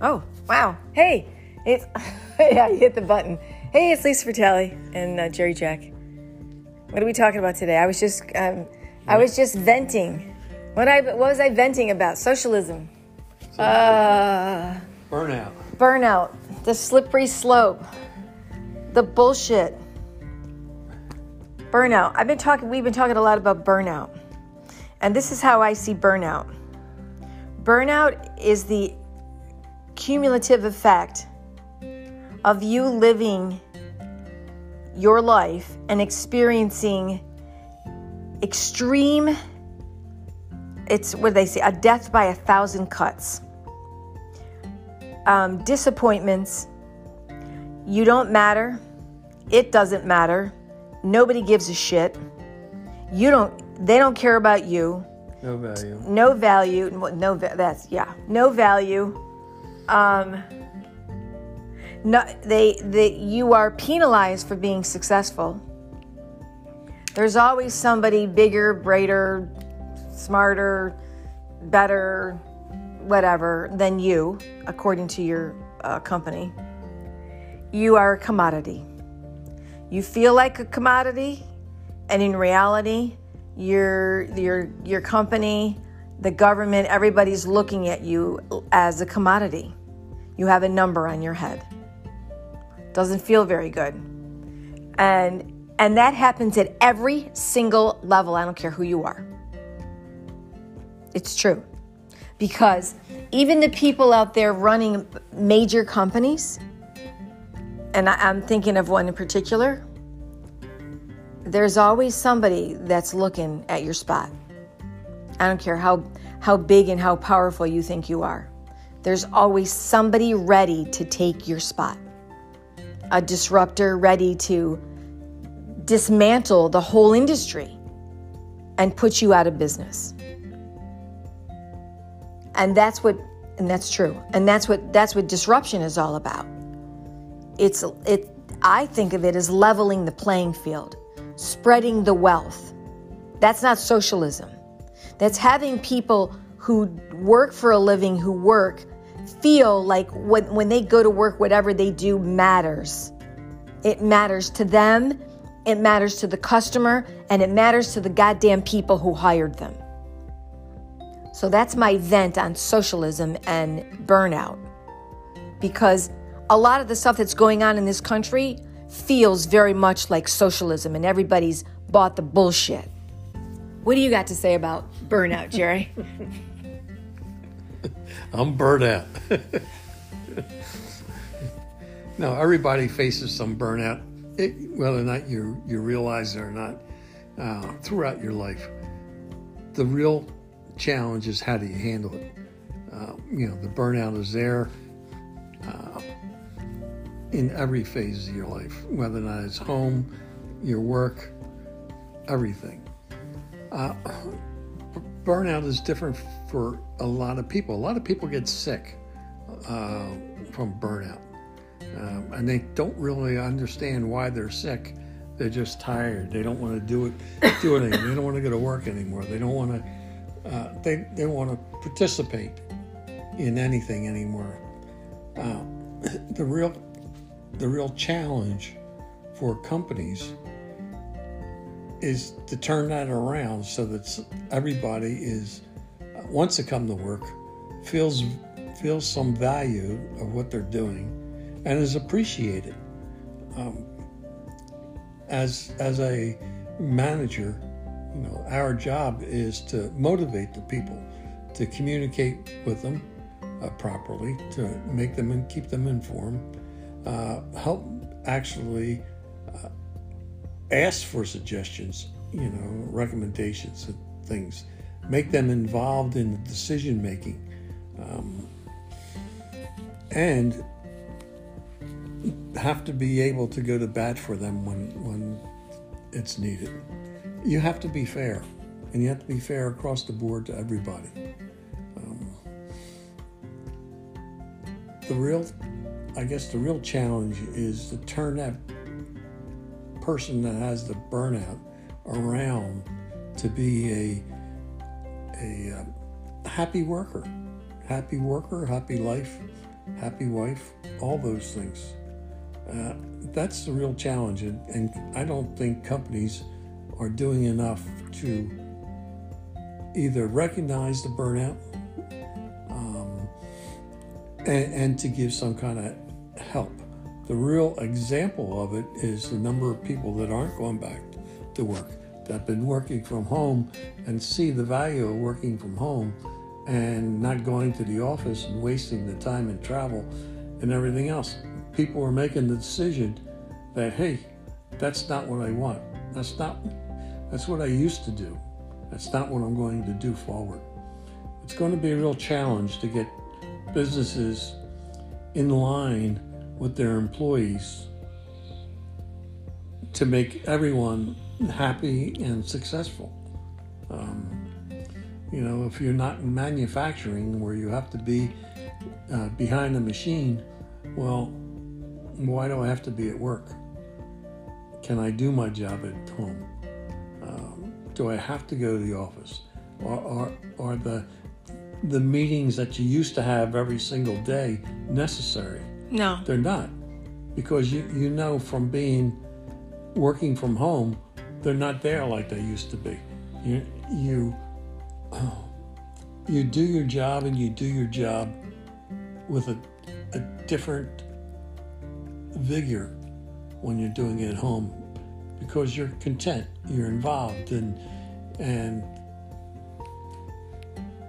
Oh, wow. Hey, it's, yeah, you hit the button. Hey, it's Lisa Fratelli and uh, Jerry Jack. What are we talking about today? I was just, um, I was just venting. What I, what was I venting about? Socialism. Uh, Burnout. burnout, the slippery slope, the bullshit. Burnout. I've been talking, we've been talking a lot about burnout. And this is how I see burnout. Burnout is the cumulative effect of you living your life and experiencing extreme it's what they say a death by a thousand cuts. Um, disappointments you don't matter. It doesn't matter. Nobody gives a shit. You don't they don't care about you. No value. no value no no that's yeah no value um no they they you are penalized for being successful. There's always somebody bigger brighter smarter better whatever than you according to your uh, company. You are a commodity. You feel like a commodity and in reality your your your company the government everybody's looking at you as a commodity you have a number on your head. Doesn't feel very good. And and that happens at every single level. I don't care who you are. It's true. Because even the people out there running major companies and I, i'm thinking of one in particular there's always somebody that's looking at your spot. I don't care how how big and how powerful you think you are. There's always somebody ready to take your spot. A disruptor ready to dismantle the whole industry and put you out of business. And that's what and that's true. And that's what that's what disruption is all about. It's it I think of it as leveling the playing field spreading the wealth. That's not socialism. That's having people who work for a living, who work, feel like when, when they go to work, whatever they do matters. It matters to them, it matters to the customer, and it matters to the goddamn people who hired them. So that's my vent on socialism and burnout. Because a lot of the stuff that's going on in this country feels very much like socialism and everybody's bought the bullshit. What do you got to say about burnout, Jerry? I'm burnt out. no, everybody faces some burnout, it, whether or not you, you realize it or not, uh, throughout your life. The real challenge is how do you handle it? Uh, you know, the burnout is there uh, in every phase of your life, whether or not it's home, your work, everything. Uh, burnout is different for a lot of people. A lot of people get sick uh, from burnout, um, and they don't really understand why they're sick. They're just tired. They don't want to do it, do it anymore. They don't want to go to work anymore. They don't want to. Uh, they they want to participate in anything anymore. Uh, the real the real challenge for companies is to turn that around so that everybody is wants to come to work feels feels some value of what they're doing and is appreciated. Um, as as a manager you know our job is to motivate the people to communicate with them uh, properly to make them and keep them informed uh, help actually uh, ask for suggestions, you know, recommendations and things, make them involved in the decision making, um, and have to be able to go to bat for them when when it's needed. You have to be fair, and you have to be fair across the board to everybody. Um, the real I guess the real challenge is to turn that person that has the burnout around to be a a uh, happy worker, happy worker, happy life, happy wife, all those things. Uh, that's the real challenge, and, and I don't think companies are doing enough to either recognize the burnout um, and, and to give some kind of help. The real example of it is the number of people that aren't going back to work, have been working from home and see the value of working from home and not going to the office and wasting the time and travel and everything else. People are making the decision that, hey, that's not what I want. That's not, that's what I used to do. That's not what I'm going to do forward. It's going to be a real challenge to get businesses in line with their employees to make everyone happy and successful. Um, you know, if you're not in manufacturing where you have to be uh, behind a machine, well, why do I have to be at work? Can I do my job at home? Um, do I have to go to the office? Or are, are the the meetings that you used to have every single day necessary? No. They're not. Because you, you know from being working from home, they're not there like they used to be. You you you do your job and you do your job with a, a different vigor when you're doing it at home because you're content, you're involved and and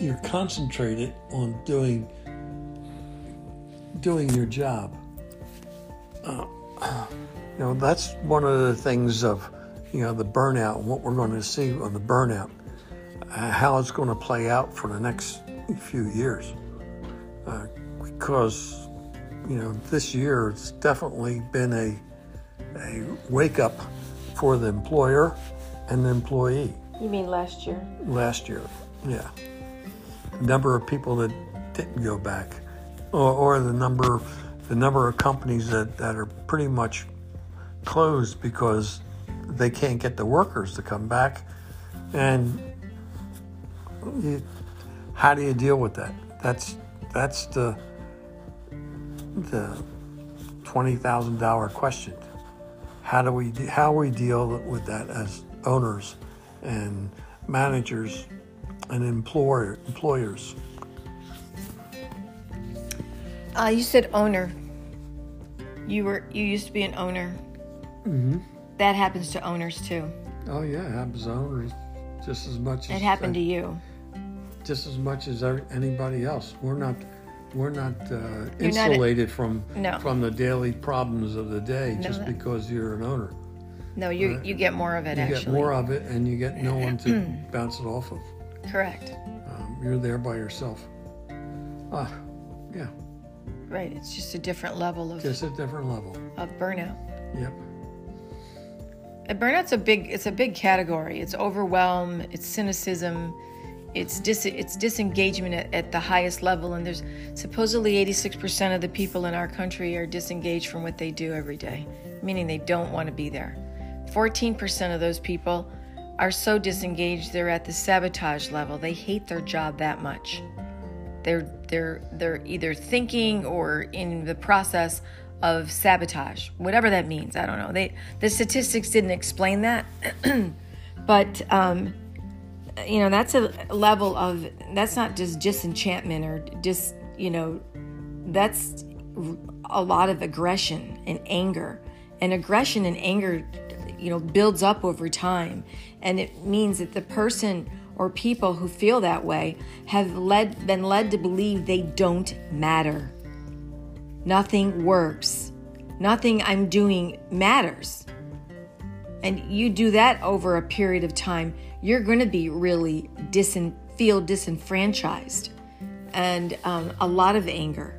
you're concentrated on doing doing your job. Uh, you know, that's one of the things of, you know, the burnout, and what we're going to see on the burnout, uh, how it's going to play out for the next few years. Uh, because, you know, this year it's definitely been a, a wake up for the employer and the employee. You mean last year? Last year, yeah. The number of people that didn't go back, or, or the number the number of companies that, that are pretty much closed because they can't get the workers to come back. And you, how do you deal with that? That's that's the the twenty thousand dollar question. How do we how we deal with that as owners and managers and employer employers? Uh, you said owner. You were you used to be an owner. Mm-hmm. That happens to owners too. Oh yeah, it happens to owners just as much as It happened to you. just as much as anybody else. We're not we're not uh, You're not a- insulated from No. from the daily problems of the day No, just that- because you're an owner. No, you Right. you get more of it You actually. get more of it, and you get no one to bounce it off of. Correct. Um, you're there by yourself. Ah, yeah, Right. It's just a different level of, just a different level. of burnout. Yep. Burnout's a big it's a big category. It's overwhelm, it's cynicism, it's dis, it's disengagement at, at the highest level and there's supposedly 86% of the people in our country are disengaged from what they do every day, meaning they don't want to be there. 14% of those people are so disengaged they're at the sabotage level. They hate their job that much. They're they're they're either thinking or in the process of sabotage, whatever that means. I don't know. They the statistics didn't explain that, but um, you know that's a level of that's not just disenchantment or just you know that's a lot of aggression and anger, and aggression and anger you know builds up over time, and it means that the person or people who feel that way have led been led to believe they don't matter. Nothing works. Nothing I'm doing matters. And you do that over a period of time, you're going to be really feel disenfranchised and um, a lot of anger.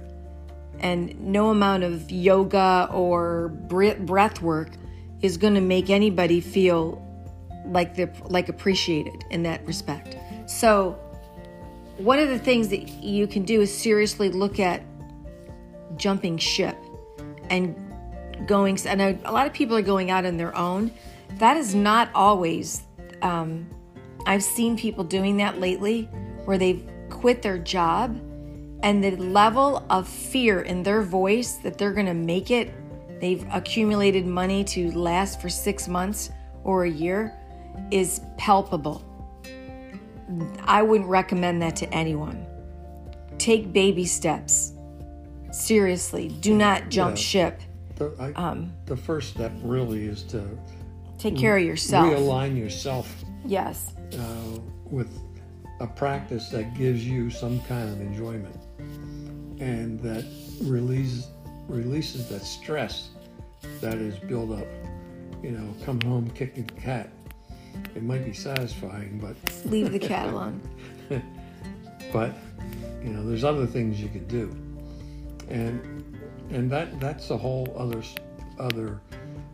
And no amount of yoga or breath work is going to make anybody feel like they're like appreciated in that respect. So, one of the things that you can do is seriously look at jumping ship and going. I know a lot of people are going out on their own. That is not always. Um, I've seen people doing that lately, where they've quit their job and the level of fear in their voice that they're going to make it, they've accumulated money to last for six months or a year, is palpable. I wouldn't recommend that to anyone. Take baby steps. Seriously, do not jump Yeah. ship. The, I, Um, the first step really is to Take care of yourself. realign yourself Yes. uh, with a practice that gives you some kind of enjoyment and that releases releases that stress that is built up. You know, come home kicking the cat. It might be satisfying, but Leave the cat alone. but you know, there's other things you could do, and and that that's a whole other other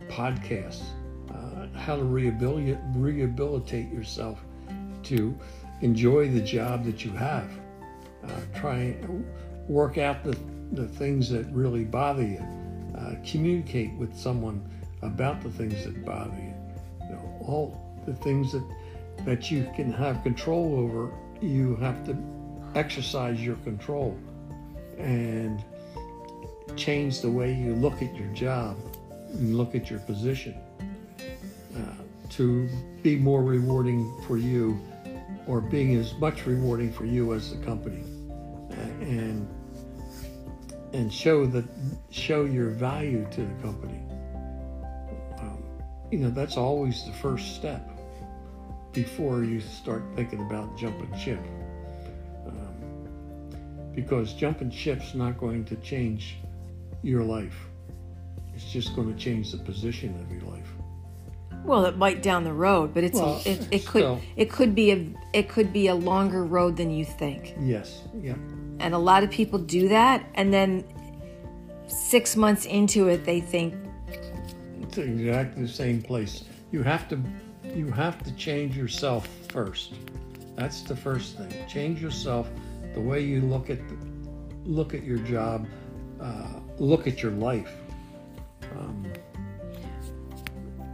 podcast. Uh, how to rehabilitate rehabilitate yourself to enjoy the job that you have. Uh, try work out the the things that really bother you. Uh, communicate with someone about the things that bother you. You know, all the things that that you can have control over. You have to exercise your control and change the way you look at your job and look at your position uh, to be more rewarding for you or being as much rewarding for you as the company Uh, and and show that show your value to the company. Um, you know that's always the first step before you start thinking about jumping ship. Um, because jumping ship's not going to change your life it's just going to change the position of your life Well, it might down the road, but it's well, it, it could still. it could be a it could be a longer road than you think. yes yeah And a lot of people do that and then 6 months into it they think It's exactly the same place. You have to you have to change yourself first. That's the first thing. Change yourself, the way you look at the, look at your job, uh, look at your life. Um,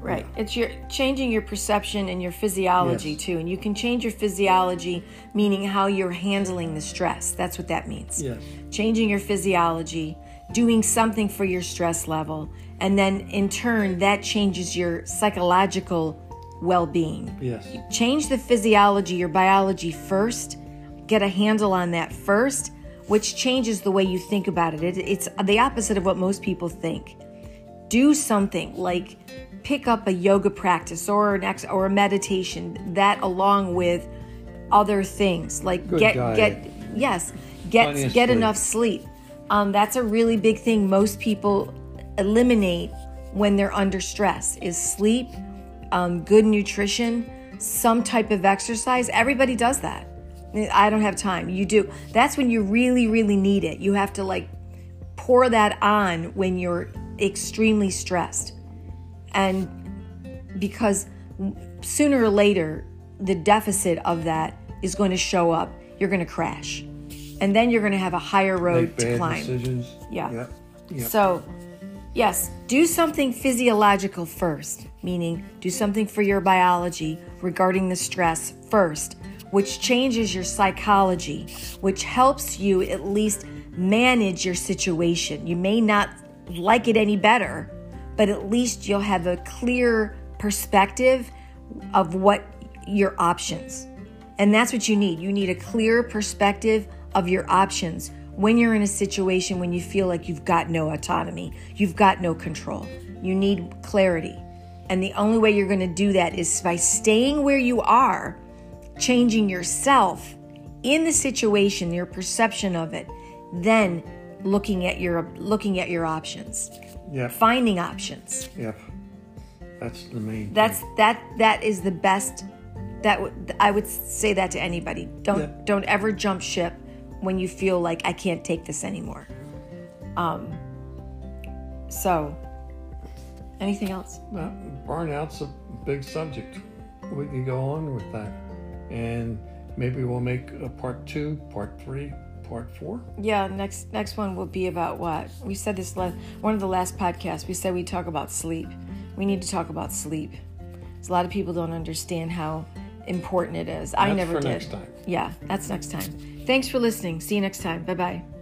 Right. It's your changing your perception and your physiology Yes. too. And you can change your physiology, meaning how you're handling the stress. That's what that means. yes, Changing your physiology, doing something for your stress level, and then in turn that changes your psychological well-being. yes, Change the physiology, your biology first. Get a handle on that first, which changes the way you think about it. it it's the opposite of what most people think do something like pick up a yoga practice or an ex or a meditation that along with other things like Good get diet. get yes get Plenty get sleep. enough sleep um, that's a really big thing most people eliminate when they're under stress is sleep um, good nutrition some type of exercise everybody does that i don't have time you do that's when you really really need it you have to like pour that on when you're extremely stressed. And because sooner or later, the deficit of that is going to show up, you're going to crash. And then you're going to have a higher road to climb. decisions. Yeah. Yep. Yep. So, yes, do something physiological first, meaning do something for your biology regarding the stress first, which changes your psychology, which helps you at least manage your situation. You may not like it any better, but at least you'll have a clear perspective of what your options. And that's what you need. You need a clear perspective of your options when you're in a situation when you feel like you've got no autonomy, you've got no control. You need clarity. And the only way you're going to do that is by staying where you are, changing yourself in the situation, your perception of it, then looking at your looking at your options, Yep. finding options. Yep. That's the main. That's that that is the best that would I would say that to anybody. Don't Yeah. don't ever jump ship when you feel like I can't take this anymore. Um so anything else? Well, burnout's a big subject. We can go on with that, and maybe we'll make a part two, part three, part four. Yeah, next next one will be about what? We said this last one of the last podcasts. We said we talk about sleep. We need to talk about sleep. a lot of people don't understand how important it is. I never for did. next time. Yeah, that's next time. Thanks for listening. See you next time. Bye bye.